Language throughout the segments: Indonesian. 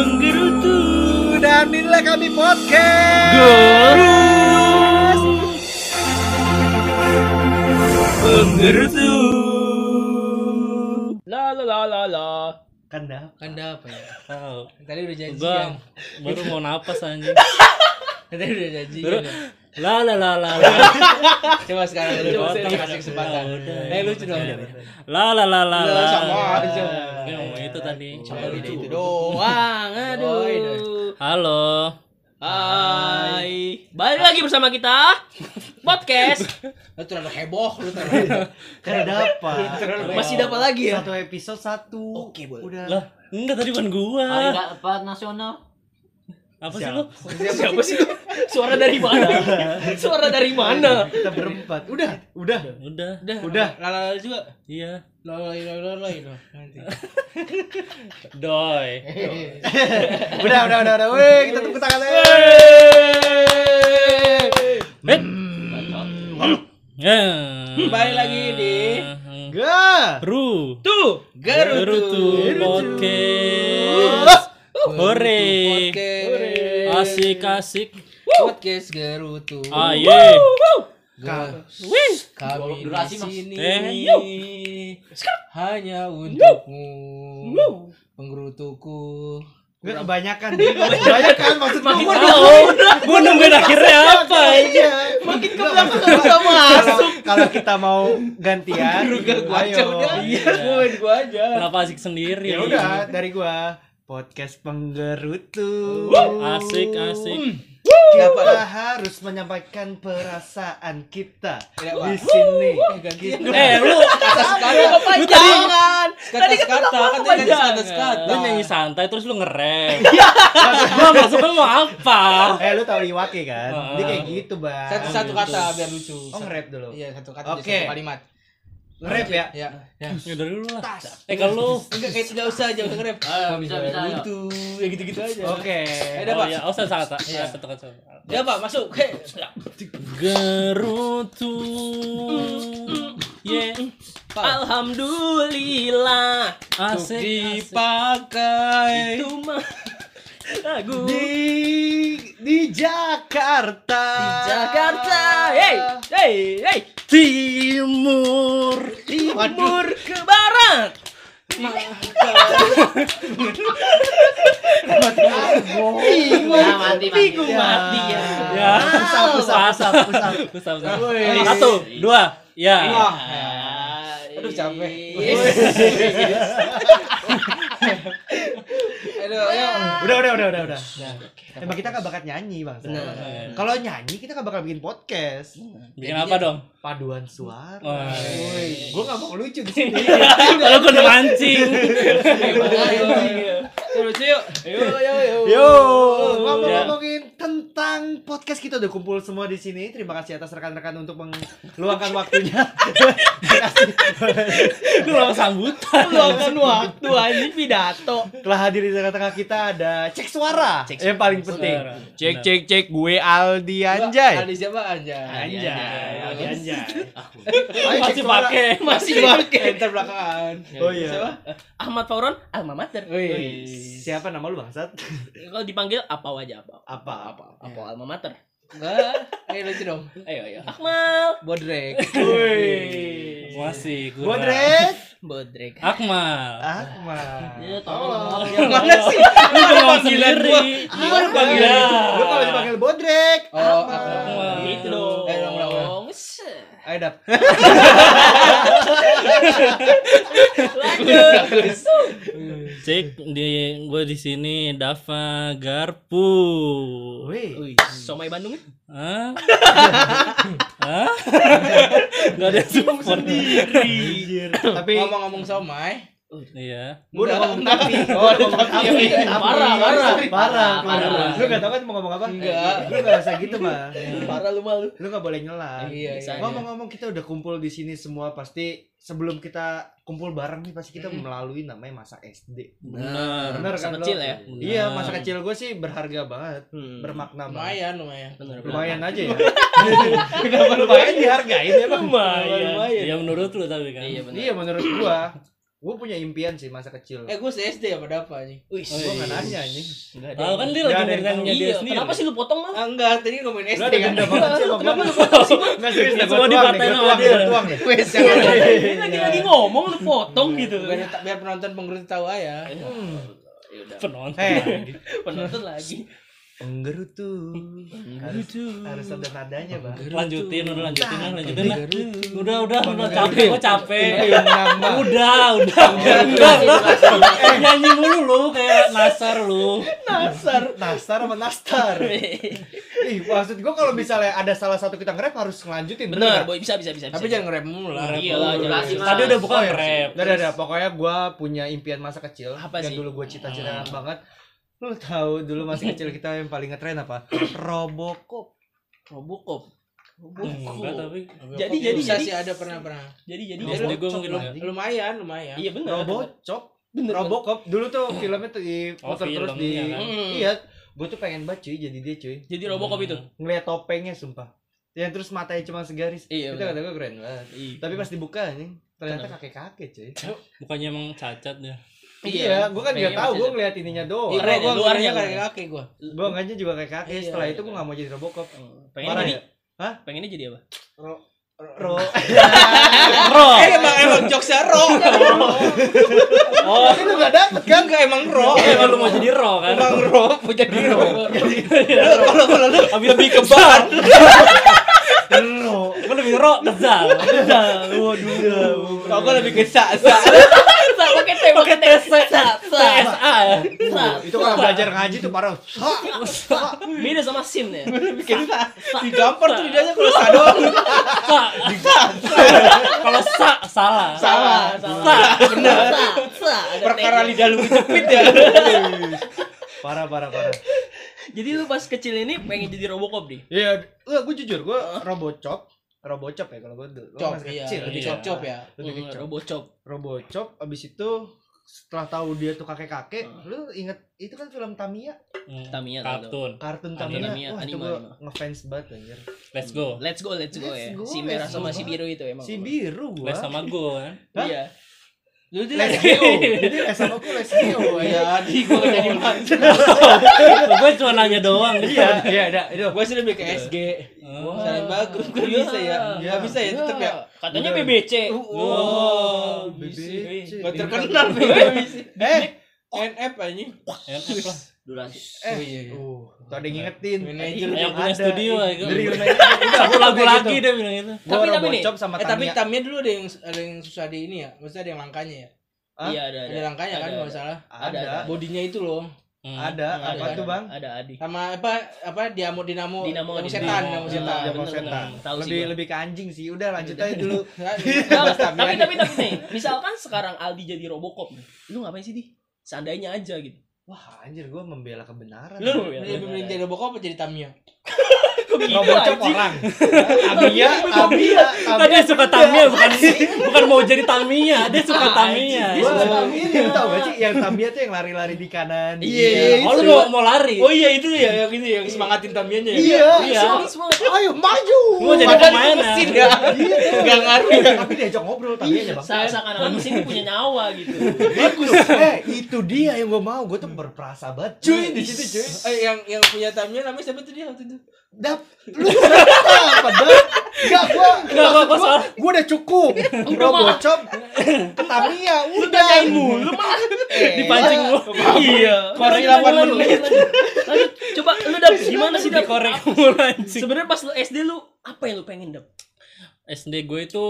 Penggerutu Dan inilah kami podcast. Gorus Penggerutu La la la la la Kan dah. Anda apa ya? Tahu. Tadi udah janjian. Gua baru mau napas anjing. Tadi udah. Baru la la la la. Coba sekarang lu Coba kasih kesempatan. Eh lucu dong. La la la la sama aja. Mau itu tadi. Coba itu doang. Aduh. Halo. Hai Balik lagi bersama kita Podcast Lu terlalu heboh, lu terlalu. Kan dapat. Masih dapat lagi ya? Satu episode satu. Oke, boleh. Udah. Lah, enggak tadi bukan gua. Hari dapat nasional. Apa sih lu? Siapa sih? Suara dari mana? Suara dari mana? Kita berempat. Udah. Udah. Udah. Udah, Udah. Lala juga. Iya. Loloi loloi loh. Nanti. Doi. Udah, udah, udah, udah. Wih, kita tepuk tangan. Eh. Ya. Balik lagi di Ga. Ru. Tuh Gerutu podcast. Hore. Podcast. Asik-asik. Podcast Gerutu. Aye. Ka- Kami Durasi, di sini Eh, hanya untukmu. Penggerutuku. Nggak kebanyakan. Kebanyakan maksud Makin tahu. Nungguin akhirnya apa Iya. Makin ke belakang gak bisa masuk Kalau kita mau gantian, gua aja udah. Iya Gue gue aja Kenapa asik sendiri? Ya udah, dari gua podcast penggerutu. Asik asik. Kita harus menyampaikan perasaan kita di sini. Gantian. Eh lu Kata-kata. Kepanjangan Tadi kata kan tadi kata kata. lu nyanyi santai terus lu ngerem. Gua maksudnya mau apa? Eh lu tahu Iwake kan? Dia kayak gitu, Bang. Satu satu kata biar lucu. Oh, nge-rap dulu. Iya, satu kata satu kalimat. Nge-rap ya? Ya. Ya. Ya dari dulu lah. Eh kalau lu Enggak kayak enggak usah jangan nge-rap. Ayo, bisa, bisa, ayo. Lucu, ya gitu-gitu aja. Oke. Ada, Oh Pak. ya, oh satu kata. Iya. Satu kata. Ya, Pak, masuk. Hei. Gerutu. Yeah. Alhamdulillah Asik. Dipakai. Itu mah Lagu Di di Jakarta. Jakarta Hey Hey Hey Timur. Timur ke barat Nah, mati, mati. Bingung mati ya Ya. Satu, dua, ya. Wah. Aduh, capek. Aduh, ayo. Udah, udah, udah, udah, udah. Emang kita gak bakal nyanyi, Bang. Kalau nyanyi kita gak bakal bikin podcast. Bikin apa dong? Paduan suara. Woi, gua gak mau lucu di sini. Kalau gua udah mancing. Lucu yuk. Ayo, ayo. Yo, Ya. ngomong-ngomongin tentang podcast kita udah kumpul semua di sini. Terima kasih atas rekan-rekan untuk meluangkan waktunya. Terima kasih. Lu lama sambutan. Luangkan waktu anjing pidato Telah hadir di tengah-tengah kita ada cek suara. Cek yang paling penting. suara. Cek cek cek gue Aldi Anjay. Ada siapa Anjay? Anjay. Aldi Anjay. Masih pakai. Masih pakai Enter belakangan. Oh iya. Siapa? Ahmad Fauron Alma Mater Wih. Siapa nama lu bangsat? Kalau dipanggil apa aja apa Apa apa? Apa Alma Mater Enggak. Ayo lucu dong. Ayo ayo Akmal Bodrek. Woi. Masih kurang. Bodrek. Bodrek Akmal. Akmal. Ya, tolong. Tolong. Mana sih? Lu ngomong sendiri. Gimana panggil? Ya. Lu kalau dipanggil Bodrek. Oh, Akmal. Gitu dong Ayo dong, ulang, ulang. Set. Ayo dap. Lanjut Cek di gua di sini Dava Garpu. Wih. Somai Bandung ya? Hah? Hah? Gak ada support. Tapi Ngomong-ngomong somai. Iya. Gua udah Enggak, ngomong tapi. Oh, udah ngomong tapi. Iya, parah, parah. Parah, Parah. parah. Lu gak tau kan mau ngomong apa? Enggak. Lu gak usah gitu, mah. Parah lu malu Lu gak boleh nyela. Iya, iya. Ngomong-ngomong kita udah kumpul di sini semua pasti sebelum kita kumpul bareng nih pasti kita Mm. melalui namanya masa SD. Benar. Bener Masa kan kecil lo? ya? Iya, Benar. masa kecil gue sih berharga banget, Hmm. bermakna banget. Lumayan, lumayan. Bener. Lumayan aja ya. Kenapa lumayan dihargain ya, Bang? Lumayan. Ya menurut lu tapi kan. Iya benar. Iya menurut gua Gue punya impian sih masa kecil. Eh gue SD apa apa nih? Wih, gue nggak nanya anjing. Enggak Tahu kan dia Nggak lagi nyanyinya dia Iya, sendiri. kenapa sih lu potong mal? Ah, enggak, tadi ngomongin SD kan. Kenapa lu potong sih? Nggak serius dah, Semua nih, gua sama tuang nih, dia. nih. Lagi lagi ngomong lu potong gitu. biar, biar penonton penggerut tahu aja. Hmm. Ya udah. Penonton. Eh, Penonton lagi. Penggerutu. Harus, harus ada nadanya, Bang. Lanjutin, udah lanjutin lah, lanjutin lah. Udah, udah, udah capek, gua capek. Nama. Udah, udah, udah, udah. Eh, nyanyi mulu lu kayak Nasar lu. Nastar, Nastar sama Nastar. Ih, maksud gua kalau misalnya ada salah satu kita nge-rap harus ngelanjutin. Benar, boy bisa bisa bisa. Tapi jangan nge-rap mulu lah. Iya lah. Tadi udah bukan Oh, iya. rap. Udah, udah, udah. Pokoknya gua punya impian masa kecil Apa yang sih? dulu gua cita-citakan banget. Lu tahu dulu masih kecil kita yang paling ngetren apa? Robocop. Robocop. Enggak tapi Jadi jadi jadi sih ada pernah pernah. jadi jadi jadi gua mungkin Robocop. Lumayan, lumayan. Iya benar. Robocop. Bener. Robocop dulu tuh filmnya tuh di Oh, putar terus di filmnya kan? Iya, gua tuh pengen banget cuy jadi dia cuy. Jadi Robocop itu. Ngeliat topengnya sumpah. Yang terus matanya cuma segaris. Iya, itu kata gua keren banget. Iya. Tapi pas dibuka nih, ternyata Kenapa? kakek-kakek cuy. bukannya emang cacat ya. Iya, gua kan nggak Pengennya tahu, ada. ngeliat ininya doang. Iya, ya, gua luarnya kan. kayak kaki gua. Gua enggaknya juga kayak kakek. Iya, Setelah iya. itu gua nggak mau jadi Robocop. Pengen Parah jadi ya? Hah? pengennya jadi apa? Ro. Bro. Eh emang emang jokesnya ro. Oh, Tapi lu gak dapet kan? Enggak emang ro. emang lu mau jadi ro kan? Emang ro, mau jadi ro. Kalau kalau lu lebih ke bar. Ro. Gua lebih ro ke zal. Waduh. kalau gua lebih ke sa sa. Pakai T pakai T. Sa sa. TSA. Sa. Itu kalau belajar ngaji tuh parah. Beda sama sim ya. Ke sa. Digampar tuh lidahnya kalau sa doang. Sa. Kalau sa salah. Salah. Sa. Benar. Perkara lidah lu kejepit ya. Parah, parah, parah. Jadi lu pas kecil ini pengen jadi Robocop nih. Iya, gue jujur, gue Robocop. Robocop ya kalau gue dulu. Gua Cop masih iya, kecil, lebih iya. cop-cop ya. Lebih cop. Robocop. Robocop abis itu setelah tahu dia tuh kakek-kakek, lu inget itu kan film Tamiya, Hmm, Tamiya, Kartun. kartun Anime, Tamiya. Wah, itu anime, gue anime. ngefans banget anjir. Let's go. Let's go, let's go Let's ya. go, Si merah let's sama go. si biru itu emang. Si biru gua. Sama gua kan. Iya. Lu tuh Les Geo. Jadi les sama gue les Geo. Oh iya, di gua jadi manja. Gua cuma nanya doang. Iya, iya, ada. Itu. Gua sih lebih ke SG. Oh. Saling bagus, gua bisa ya. Iya. Enggak bisa ya tetep ya. Katanya. BBC. Oh, BBC. Gua terkenal BBC. Eh, NF anjing. NF lah. Durasi. eh. Oh, iya, iya. Uh, tuh ada yang ngingetin. Manajer Tadi yang punya ada. studio. Dari gua lagu lagi dia bilang itu. Tapi- tapi nih, sama Eh tapi. Tamiya dulu ada yang ada yang susah di ini ya. Maksudnya ada yang langkanya ya. Iya ada ada. Ada langkanya kan ada. salah. Ada, Ada. Bodinya itu loh. Hmm. Ada. Ada, Apa ada, tuh, Bang? Ada Adi. Sama apa apa dinamo dinamo Dinamo, dinamo Dinamo. setan, Dinamo. dinamo Ah, setan. Bener, setan. Tahu sih Lebih lebih ke anjing sih. Udah lanjut aja dulu. Tapi tapi tapi nih, misalkan sekarang Aldi jadi Robocop nih, lu ngapain sih di? Seandainya aja gitu. Wah, anjir gua membela kebenaran. Lu Iya, iya, milih iya. jadi Robocop apa jadi Tamiya? Robocop orang. Tamiya, Tamiya, Kan dia suka Tamiya bukan bukan mau jadi Tamiya, dia suka Tamiya. Dia suka Tamiya. lu tau gak sih yang Tamiya tuh yang lari-lari di kanan. Iya, kiri. iya, Oh lu mau, mau lari? Oh iya itu ya yang ini yang semangatin Tamiyanya ya. Iya, Iya. Semangat. Ayo maju. Mau jadi pemain mesin ya. ya. Iya, Enggak ngaruh ya. Tapi diajak ngobrol Tamiyanya, Bang. Sa- Seakan-akan mesin ini punya nyawa gitu. Bagus. Eh, itu dia yang gua mau. Gua tuh berperasa banget cuy di situ cuy. Eh yang yang punya Tamiya namanya siapa tuh dia waktu itu? Dap, lu? Enggak gua. Enggak, gua- gua soal- gua udah cukup. Robocop ke Tamiya udah. Tanyain mulu mah. Dipancing lu. Iya. Korek Lanjut, 8 lanjut, menit. lanjut. Coba lu dap gimana sih dap? Dikorek mulu anjing. Sebenarnya pas lu SD lu apa yang lu pengen dap? SD gue itu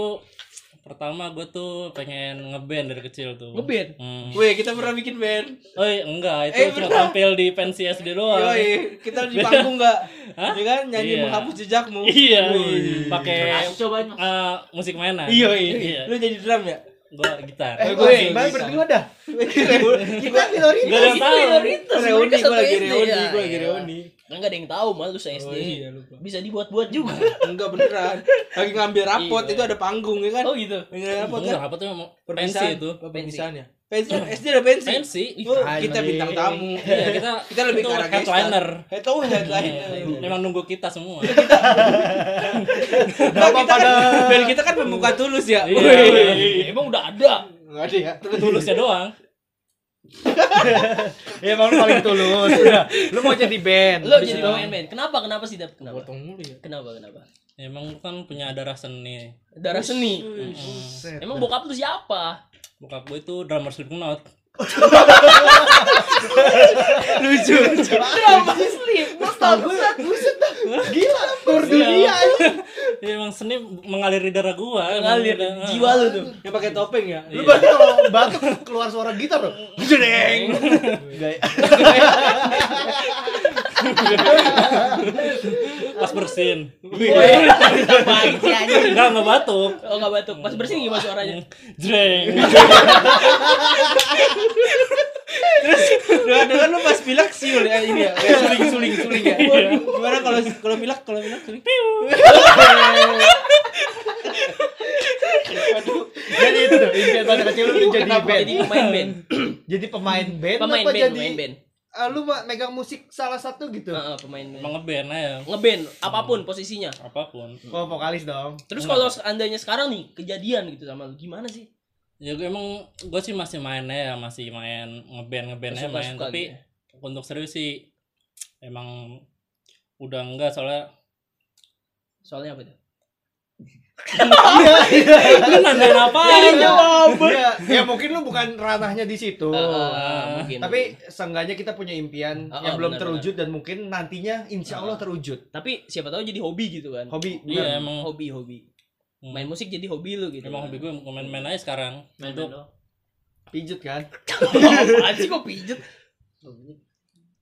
pertama gue tuh pengen ngeband dari kecil tuh. Ngeband? Hmm. Weh, kita pernah bikin band. Oh iya, enggak, itu Eh, cuma tampil di pensi SD doang. Yoi, kita di panggung enggak? Hah? Ya kan nyanyi Iya. menghapus jejakmu. Iya, pakai cobain eh, musik mainan. Iya, iya. iya. Lu jadi drum ya? Gua gitar. Eh, gue berdua dah. Kita Gak minoritas. ada yang tahu. Minoritas, Reuni, gue lagi reuni, ya. gue lagi Iya. reuni. Kan nggak ada yang tahu malu saya SD. Oh iya, lupa. Bisa dibuat-buat juga. Enggak beneran. Lagi ngambil rapot Iya. itu ada panggung ya kan? Oh gitu. Ngambil rapot Enggak, kan? apa tuh pensi itu. Oh, perpisahan ya. Pensi SD ada pensi. Pensi. Oh, kita bintang tamu. Iya, kita Kita lebih itu ke arah headliner. Tahu headliner. Iya, Memang nunggu kita semua. Nah, kita kan, band kita kan pembuka tulus ya. Iya. Emang udah ada. Enggak ada ya. tulusnya doang Ya emang lu paling tulus. Udah, lu mau jadi band. Habis jadi pemain band. Kenapa? Kenapa sih Dap? Kenapa? Potong mulu ya. Kenapa? Kenapa? emang lu kan punya darah seni Darah seni. Buset. Emang bokap lu siapa? bokap gue itu drummer Slipknot lucu. Drama slip. Buset, buset. Gila, tur dunia. Ya, emang seni mengalir di darah gua Ngalir Emang udah- jiwa lu tuh. Yang pakai topeng ya. Lu berarti kalau batuk keluar suara gitar loh. Jedeng. Gaya. pas bersin enggak enggak batuk Oh enggak batuk. Pas bersih gimana suaranya? jreng Udah dengar lu pas pilek siul ya ini ya. Kayak suling suling suling ya. Gimana kalau kalau pilek kalau pilek suling. Jadi itu tuh, impian pada kecil lu jadi band. Jadi pemain band. Jadi pemain band Pemain apa band, jadi pemain band. Ah, lu megang musik salah satu gitu. Heeh, pemain band. emang ngeband aja Ngeband apa pun posisinya. apa pun Oh, vokalis dong. Terus kalau seandainya sekarang nih kejadian gitu sama lu gimana sih? Ya gue emang gue sih masih main ya masih main ngeband ngeband aja main tapi gitu untuk serius sih emang udah enggak soalnya Soalnya apa tuh? lu nandain apaan Iya, ya mungkin lu bukan ranahnya di situ. Ah, mungkin. Tapi seenggaknya kita punya impian Ah, yang belum benar, terwujud dan mungkin nantinya insya Allah terwujud. tapi siapa tahu jadi hobi gitu kan. Hobi. iya bener. emang Hobi hobi. Hmm. Main musik jadi hobi lu gitu. emang hobi gue main-main aja sekarang Main untuk Pijut kan. Apaan sih kok pijet?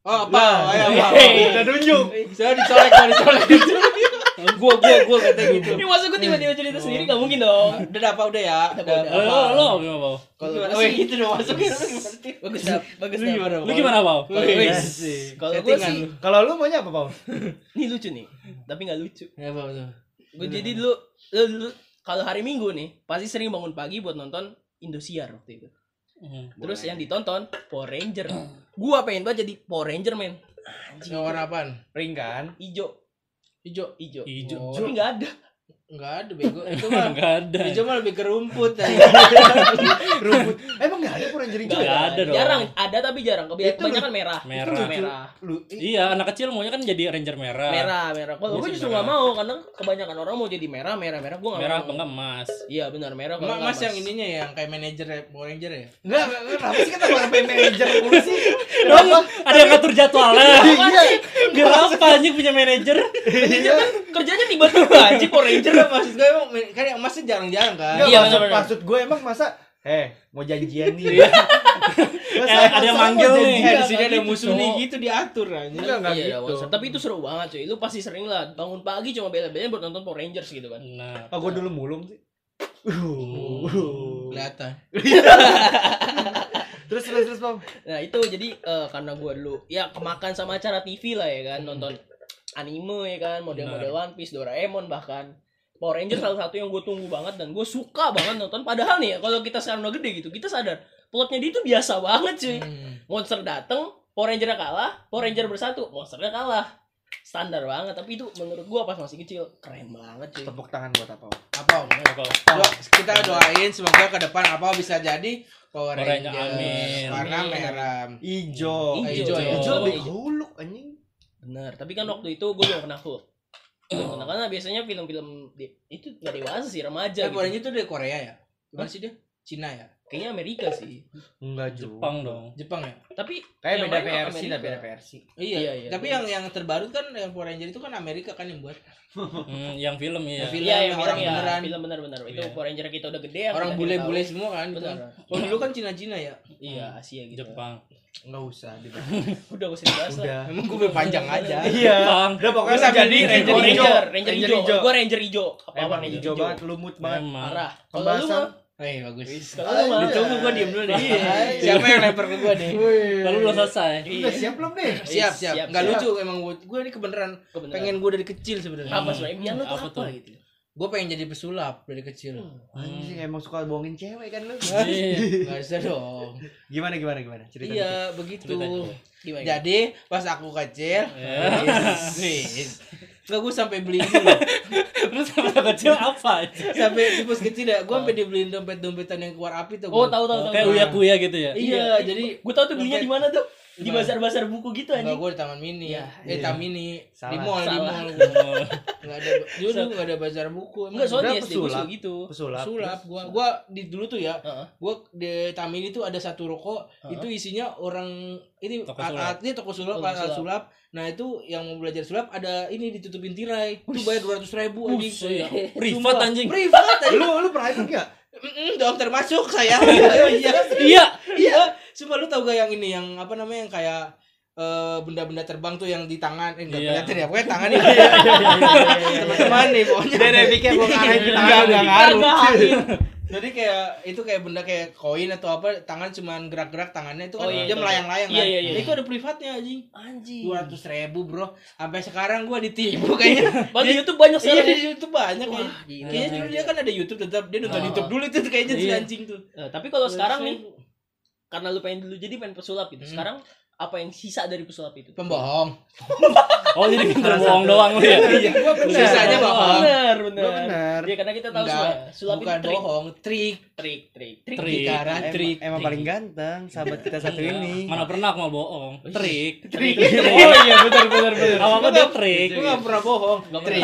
Oh, apa? Ayo apa? Udah nunjuk. Saya dicolek, mau dicolek. Gua gua gua kata gitu. Ini masa gue tiba-tiba cerita sendiri gak mungkin dong. Udah apa udah ya? Udah, lo lo gimana bau Kalau Oh, sih gitu dong masukin. bagus dah, bagus Lu dah. gimana? lu gimana bau Kalau Settingan sih lu. Kalau lu maunya apa, Paul? ini lucu nih, tapi nggak lucu. Ya, apa? Gue jadi dulu, lu dulu kalau hari Minggu nih pasti sering bangun pagi buat nonton Indosiar waktu itu. Hmm. Terus yang ditonton Power Ranger. Gua pengen banget jadi Power Ranger men. Yang warna apaan? Ring kan? Ijo, Hijau. ijo. hijau Oh. Tapi nggak ada. Enggak ada bego. Itu mah enggak ada hijau mah lebih ke rumput. Rumput. Emang enggak ada Power Ranger hijau? Nggak ada dong. Jarang, ada tapi jarang. Kebiasaan Itu kebanyakan merah. Merah. Itu merah. Lu iya anak kecil maunya kan jadi ranger merah Merah, merah. Kalau gue Biasanya justru merah. nggak mau karena kebanyakan orang mau jadi merah, merah, merah. Gue nggak merah mau. apa enggak emas Iya benar merah. kalau Ma- nggak Mas yang ininya ya, yang kayak manajer ya, Power Ranger ya. enggak, enggak, enggak, kenapa sih kita malah main manajer mulu sih? Dong, ada yang ngatur jadwalnya Iya. kenapa anjing punya manajer Manajer kan kerjanya tiba-tiba aja Power Ranger. Enggak maksud gue emang kan yang masnya jarang-jarang kan. Enggak, Iya, maksud gue emang masa eh mau janjian nih. Masa- Eh, ada yang manggil nih. Di sini ada gitu, musuh nih gitu diatur aja. Enggak, enggak Iya, gitu. Tapi itu seru banget cuy. Lu pasti sering lah bangun pagi cuma bela-belain buat nonton Power Rangers gitu kan. nah Oh, gue dulu mulung sih. Uh. Kelihatan. Terus terus terus, Bang. Nah, itu jadi eh, karena gua dulu ya kemakan sama acara TV lah ya kan, nonton anime ya kan, model-model One Piece, Doraemon bahkan. Power Rangers salah satu yang gue tunggu banget dan gue suka banget nonton. Padahal nih, ya, kalau kita sekarang udah gede gitu, kita sadar plotnya dia itu biasa banget cuy. Hmm. Monster dateng, Power Ranger kalah, Power Ranger bersatu, monsternya kalah. Standar banget, tapi itu menurut gua pas masih kecil keren banget cuy. Tepuk tangan buat apa? Apa? Kita doain semoga ke depan apa bisa jadi Power Ranger, amin. Warna merah. Ya. Ijo Oh. lebih huluk anjing. Bener, tapi kan waktu itu gue belum kena Hulk. Kena, karena biasanya film-film itu gak dewasa sih, remaja Eh, gitu. itu dari Korea ya? Gimana sih dia? Cina ya? Kayaknya Amerika sih. Enggak juga. Jepang dong Jepang ya? Tapi Kayak beda versi lah, beda versi. Iya, Iya, iya. Tapi yang yang terbaru kan yang Power Ranger itu kan Amerika kan yang buat. Hmm, yang film ya Yang film. Iya, yang orang film ya, beneran. film benar-benar. Itu Iya. Power Ranger kita udah gede yang Orang bule-bule semua kan gitu. Benar. Kalau dulu kan Cina-Cina ya. Iya, Asia gitu. Jepang Enggak usah dibahas. Udah usah dibahas lah. Udah. Emang gue berpanjang aja. Iya. Udah pokoknya Terus jadi jadi Ranger Oh, hijau. Ranger, Ranger hijau. Gua Ranger hijau. Apa Emang Ranger hijau banget, lumut banget. emang Parah. Kalau lu Pembahasan. mah Eh bagus. mah Ditunggu gue diem dulu nih. Iya. Siapa yang lempar ke gue nih? lalu belum selesai Udah siap belum nih? Siap, siap. Enggak siap. lucu emang gue. Gue ini kebenaran kebenaran. pengen gue dari kecil sebenarnya. apa sebenarnya impian lu tuh Apa gitu. Gue pengen jadi pesulap dari kecil. Anjing emang suka bohongin cewek kan lu. Iya. Gak bisa dong. Gimana gimana gimana? Cerita. Iya begitu. Jadi pas aku kecil. Enggak gue sampai beli ini loh. Terus sama kecil apa sampai di pos kecil ya, gue sampai dibeliin dompet-dompetan yang keluar api tuh. Oh, tahu tahu tahu. Kayak tahu. uya-kuya gitu ya. Iya, jadi Gue tahu tuh belinya di mana tuh? Di Di bazar-bazar buku gitu Enggak, anjing. gue di Taman Mini. Iya. Eh, Iya. Taman Mini. Di Salah. mall, di mall. Enggak ada. Dulu enggak ada bazar buku. Enggak, soalnya di SD gue pesulap. gitu. Pesulap. sulap gua gua di dulu tuh ya Heeh. gua di Tamin itu ada satu rokok itu isinya orang ini Toko sulap. alatnya toko sulap Toko alat sulap. sulap nah itu yang mau belajar sulap ada ini ditutupin tirai itu bayar dua ratus ribu anjing Buset. Privat Sumpah. anjing. privat anjing Lu lu private enggak? Mm-mm, dong termasuk saya iya Iya. iya cuma lu tau gak yang ini yang apa namanya yang kayak eh, benda-benda terbang tuh yang di tangan eh enggak Iya. kelihatan ya pokoknya tangan ini teman-teman nih pokoknya Dede pikir gua ngarahin ke tangan Enggak, ngaruh. Jadi kayak itu kayak benda kayak koin atau apa, tangan cuman gerak-gerak tangannya itu kan Oh, iya, dia iya. melayang-layang Iya, kan. iya, iya. Itu ada privatnya anjing. Anjing. Dua ratus ribu bro, sampai sekarang gua ditipu kayaknya. Padahal di YouTube banyak Iya sekarang. di YouTube banyak Wah, kayaknya. dulu dia kan ada YouTube tetap dia nonton Oh. YouTube dulu itu kayaknya si Iya. anjing tuh. Eh, tapi kalau sekarang nih karena lu pengen dulu jadi pengen pesulap gitu. Hmm. Sekarang apa yang sisa dari pesulap itu? Pembohong. Oh jadi pintar bohong doang lu ya. Iya, gua sisanya bohong. Bener, bener. Gua bener. Iya, karena kita tahu Enggak, semua. Sulap bukan itu trik. bohong, trik. Trik, trik, trik. Trik. Em- trik. Emang paling ganteng sahabat kita satu ini. Mana pernah aku mau bohong. Trik. Trik. Oh iya benar benar benar. Apa apa dia trik. Gua enggak pernah bohong. Nggak Trik.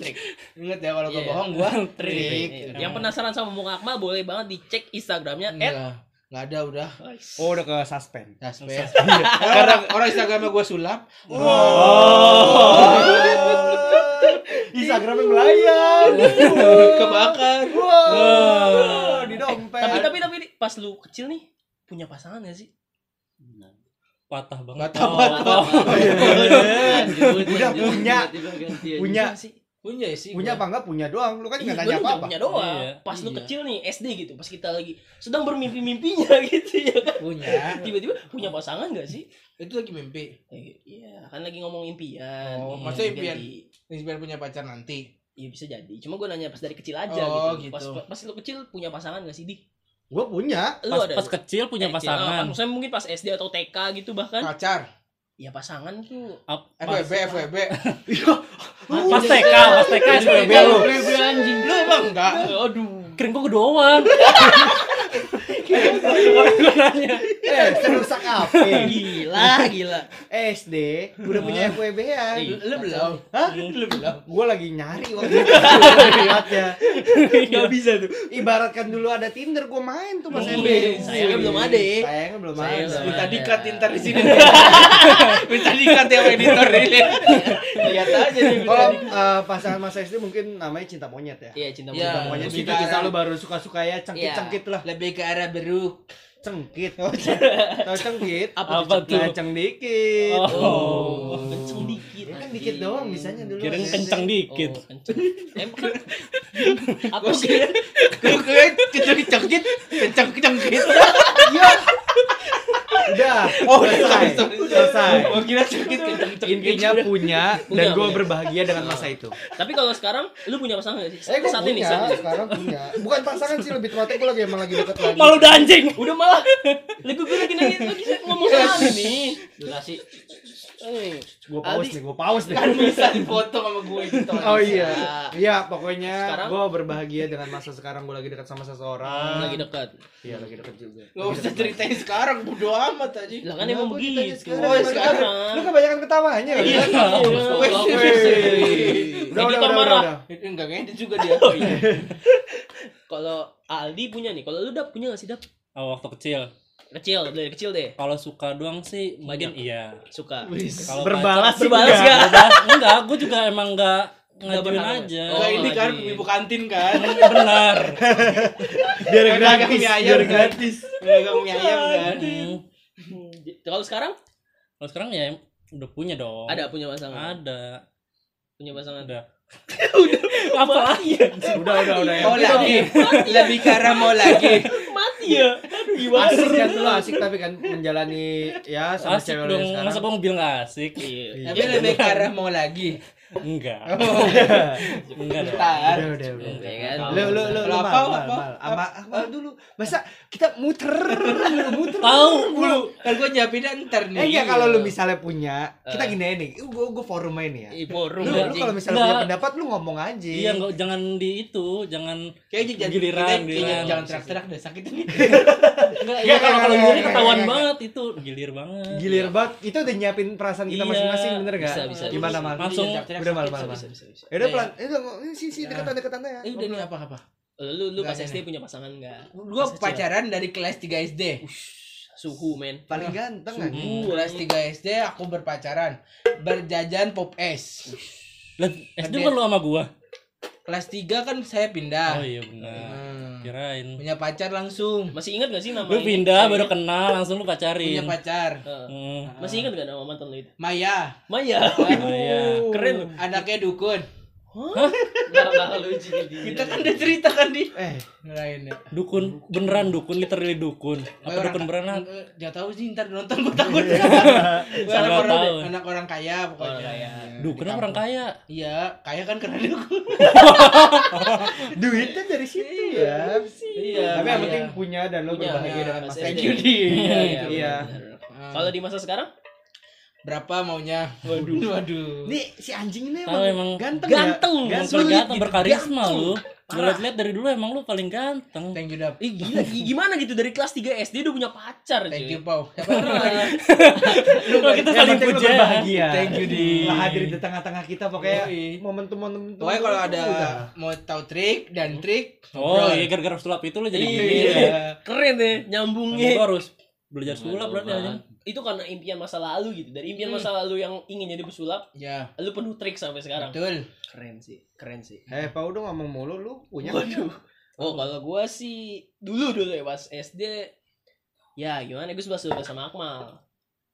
Trik. Ingat ya kalau gua Iya. bohong gua Trik. Iya. Yang penasaran sama muka Akmal boleh banget dicek Instagramnya Enggak. Enggak ada udah. Oh udah ke suspend. Suspend. Orang orang Instagramnya gua sulap. Instagramnya melayang. Kebakar. Wah, di dompet. Tapi tapi tapi pas lu kecil nih punya pasangan gak sih? Patah banget. Patah-patah. Udah punya. Punya sih. Punya ya sih. punya apa enggak punya doang. Lu kan Iya, enggak gua nanya juga apa-apa. punya doang. Iya. Pas lu Iya. kecil nih SD gitu, pas kita lagi sedang bermimpi-mimpinya gitu ya kan. Punya. Tiba-tiba punya pasangan gak sih? Itu lagi mimpi. Eh, Iya, kan lagi ngomong impian. Oh, Iya, maksudnya impian. jadi- Inspirasi punya pacar nanti. Iya bisa jadi. Cuma gue nanya pas dari kecil aja Oh, gitu. gitu. Pas pas lu kecil punya pasangan gak sih di? Gua punya. Lu Pas, ada? pas kecil punya Eh, kecil. Pasangan. maksudnya mungkin pas SD atau TK gitu bahkan. Pacar. Ya pasangan tuh. Ap- FWB, FWB. Pas TK, pas TK SPB lu. anjing. Lu emang enggak? Aduh. Keren gua doang. Eh, serusak apa? Gila, gila. SD udah punya FWB-an. Iya. Lu belum? Hah? Lu belum? Gua lagi nyari waktu itu lihatnya. Gak bisa tuh. Ibaratkan dulu ada Tinder, gua main tuh pas Oh, SD. sayangnya belum ada. Sayangnya belum ada. Minta dikat ntar di sini. Minta dikat ya editor ini. Lihat aja nih. Kalau eh, pasangan masa SD mungkin namanya cinta monyet ya. Iya, cinta Iya. Cinta monyet. monyet kita lu baru suka-suka ya cengkit-cengkit lah. Lebih ke arah beruk. Cengkit. Tahu cengkit? Apa Apa tuh? Kenceng dikit. Oh, kenceng dikit. Ya kan dikit doang bisanya dulu. Kirain SD. kenceng dikit. Oh, kenceng. Emang kan apa sih? kira, gue kira kencang cengkit, kencang cengkit. Iya. Udah. Oh, selesai. sorry, sorry. Selesai. Gue kira kencang cengkit. Intinya punya Punya, dan gue berbahagia dengan masa itu. Tapi kalau sekarang lu punya pasangan gak sih? Eh, gue saat punya, ini, saat ini. sekarang punya. Bukan pasangan sih, lebih tepatnya gue lagi emang lagi deket lagi. Malu udah anjing. Udah malah. Lagi gue lagi nanya lagi ngomong sama nih. Durasi. Eh, Gue pause Aldi. nih, gue pause nih. Kan bisa dipoto sama gue gitu. Oh iya. Iya, pokoknya gue berbahagia dengan masa sekarang gue lagi dekat sama seseorang. lagi dekat. Iya, lagi dekat juga. Gak usah ceritain sekarang, bodo amat aja. Lah kan emang begitu. sekarang? Oh, sekarang. Lu kebanyakan ketawanya ya? Iya. Udah, udah, Editor udah, marah. udah. Enggak kayaknya dia juga dia. Oh iya. Kalau Aldi punya nih, kalau lu udah punya gak sih dap? Oh, waktu kecil. Kecil, dari kecil deh. Kalau suka doang sih mungkin iya. Suka. Kalau Berbalas sih Berbalas enggak. gak? Berbalas enggak, gue juga emang enggak ngajuin berharap. aja. Oh, ini kan ibu kantin kan. Benar. Biar gratis, biar kan. gratis. Dagang mie ayam kan. Hmm, Kalau sekarang Kalau sekarang ya udah punya dong. ada punya pasangan. Ada. Punya pasangan. Ada. Apa lagi? Udah, udah, udah. Mau lagi. Lebih arah mau lagi. Mati ya. Aduh gimana Asik kan lu asik tapi kan menjalani ya sama Asik cewek dong. yang sekarang. Masa gua bilang gak asik? Iya. Tapi lebih arah mau lagi. Enggak. Oh. Enggak. Bentar. Udah, udah, udah. Kan? Lu lu lu lu apa, apa? Ama Amal dulu. Masa kita muter muter Tahu mulu. Kan gue nyiapinnya ntar nih. Eh ya kalau lu misalnya punya, kita Eh. gini aja nih. Gua gua forum aja nih ya. Forum Lu, kalau misalnya Enggak. punya pendapat lu ngomong aja. Iya, enggak jangan di itu, jangan Kayak Giliran, kita- giliran. jangan- teriak-teriak deh sakit ini. enggak Iya, ya kalau kalau iya, iya, ketahuan iya. banget itu gilir banget. Gilir banget. Itu udah nyiapin perasaan kita Iya, masing-masing bener gak? bisa, bisa, Gimana mal? Langsung Udah mal sakit, mal mal. Bisa, bisa, bisa. Ya udah pelan. Eh udah ini sih sih deketan-deketan aja. Eh udah nih apa-apa. Lu lu pas SD punya pasangan enggak? Gue pacaran dari kelas 3 SD. Suhu, men. Paling ganteng Suhu. Uh, kelas 3 SD aku berpacaran. Berjajan pop es. Lah, SD kan lu sama gua. Kelas 3 kan saya pindah. Oh iya benar. Hmm. Kirain. Punya pacar langsung. Masih ingat gak sih nama Lu ini? pindah baru Ceweknya? kenal langsung lu pacarin. Punya pacar. Eh, Hmm. Masih ingat gak nama mantan lu itu? Maya. Maya. Oh iya. Keren lu. Anaknya dukun. Enggak enggak lucu Kita kan udah cerita kan di. Eh, Ngelain ya. Dukun beneran dukun literally dukun. Apa Orang- dukun beneran? Eh, Gak tahu sih ntar nonton gue takut. Saya anak nggak orang tahu. anak orang kaya pokoknya. Orang kaya. Iya, Dukun orang kaya? Iya, kaya kan karena dukun. duitnya dari situ ya. Iya. Tapi yang iya. penting punya dan lo berbahagia dengan Mas masa. Thank you di. Iya, iya. iya. Ah. Kalau di masa sekarang? Berapa maunya? Waduh. Waduh. Nih si anjing ini emang, emang ganteng ganteng. ya? Ganteng. ganteng berkarisma Ganteng. lu. Gue liat dari dulu emang lu paling ganteng. Thank you Dap. Ih gila, gi- gimana gitu dari kelas 3 SD udah punya pacar Thank cuy. you Pau. Lu kita Yang saling lo puja. berbahagia. Thank you di. Lah hadir di tengah-tengah kita pokoknya Yoi. momentum-momentum. Pokoknya kalau ada mau tahu trik dan trik Oh iya gara-gara sulap itu lu jadi Iya. gini. Keren deh nyambungnya. harus belajar sulap berarti aja. Itu karena impian masa lalu gitu. Dari impian Hmm. masa lalu yang ingin jadi pesulap, Ya, lu penuh trik sampai sekarang. betul. Keren sih, keren sih. Eh, Pau udah ngomong mulu lu punya. Waduh. Oh, kalau gua sih dulu dulu ya pas SD ya gimana gue suka suka sama Akmal.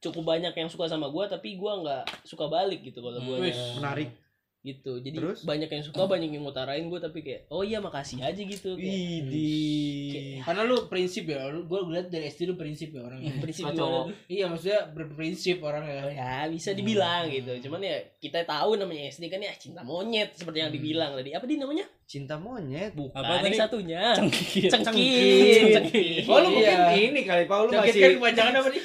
Cukup banyak yang suka sama gua tapi gua nggak suka balik gitu kalau gua Wih, menarik. Gitu. Jadi Terus? banyak yang suka, banyak yang ngutarain gua tapi kayak oh iya makasih aja gitu. Kayak, Idi. Karena lu prinsip ya, lu gua lihat dari SD lu prinsip ya orangnya. prinsip Kacau. gimana tuh? Iya, maksudnya berprinsip orangnya. Ya bisa dibilang gitu. Cuman ya kita tahu namanya SD kan ya cinta monyet seperti yang dibilang tadi. Apa di namanya? Cinta monyet. Bukan Apa yang tadi? satunya. Cengkit. Cengkit. Cengkit. Oh, lu Iya. mungkin ini kali Pau lu Sakit kan masih kepanjangan apa nih?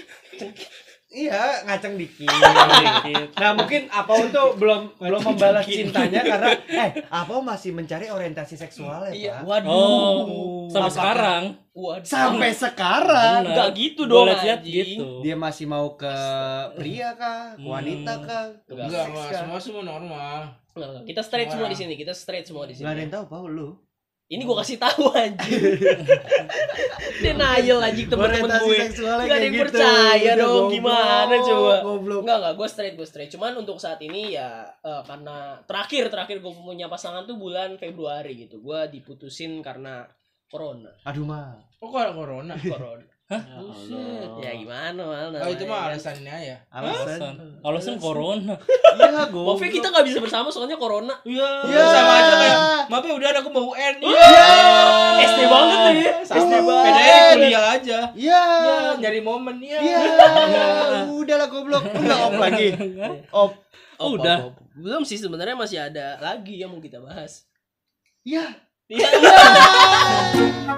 Iya ngaceng dikit. Cengkit. Nah mungkin apa untuk belum belum membalas cintanya karena eh apa masih mencari orientasi seksual ya Iya. Pak? Waduh. Oh, sampai Apakah- sekarang Waduh. Sampai sekarang. Enggak gitu dong liat-liat anjing. gitu. dia masih mau ke pria kah, ke wanita kah, ke Enggak, Enggak, enggak, semua semua normal. Enggak, enggak. Kita straight semua Semua. di sini. Kita straight semua di Nggak ada sini. yang tahu Pau lu. Ini gua kasih tahu anjing. Denial anjing temen-temen gue. Nggak ada yang gitu. percaya Udah dong, goblok, gimana coba? Goblok. Enggak enggak, gue straight, gue straight. Cuman untuk saat ini ya eh, karena terakhir terakhir gue punya pasangan tuh bulan Februari gitu. Gue diputusin karena corona. Aduh mah. Oh, kok ada corona? Corona. Buset. ya gimana mal? Oh, itu mah alasannya ya. Alasan. alasan alasan corona Iya, goblok. Maaf ya kita nggak bisa bersama soalnya corona. Iya, Iya. sama aja kayak maaf ya udah aku mau UN. SD banget tuh ya. Sama SD bedanya banget. kuliah aja. Iya. Ya, nyari momen ya. Iya. Udahlah goblok. Lu enggak op lagi. Op. Oh, Udah. op, op. Belum sih sebenarnya masih ada lagi yang mau kita bahas. Iya. Iya.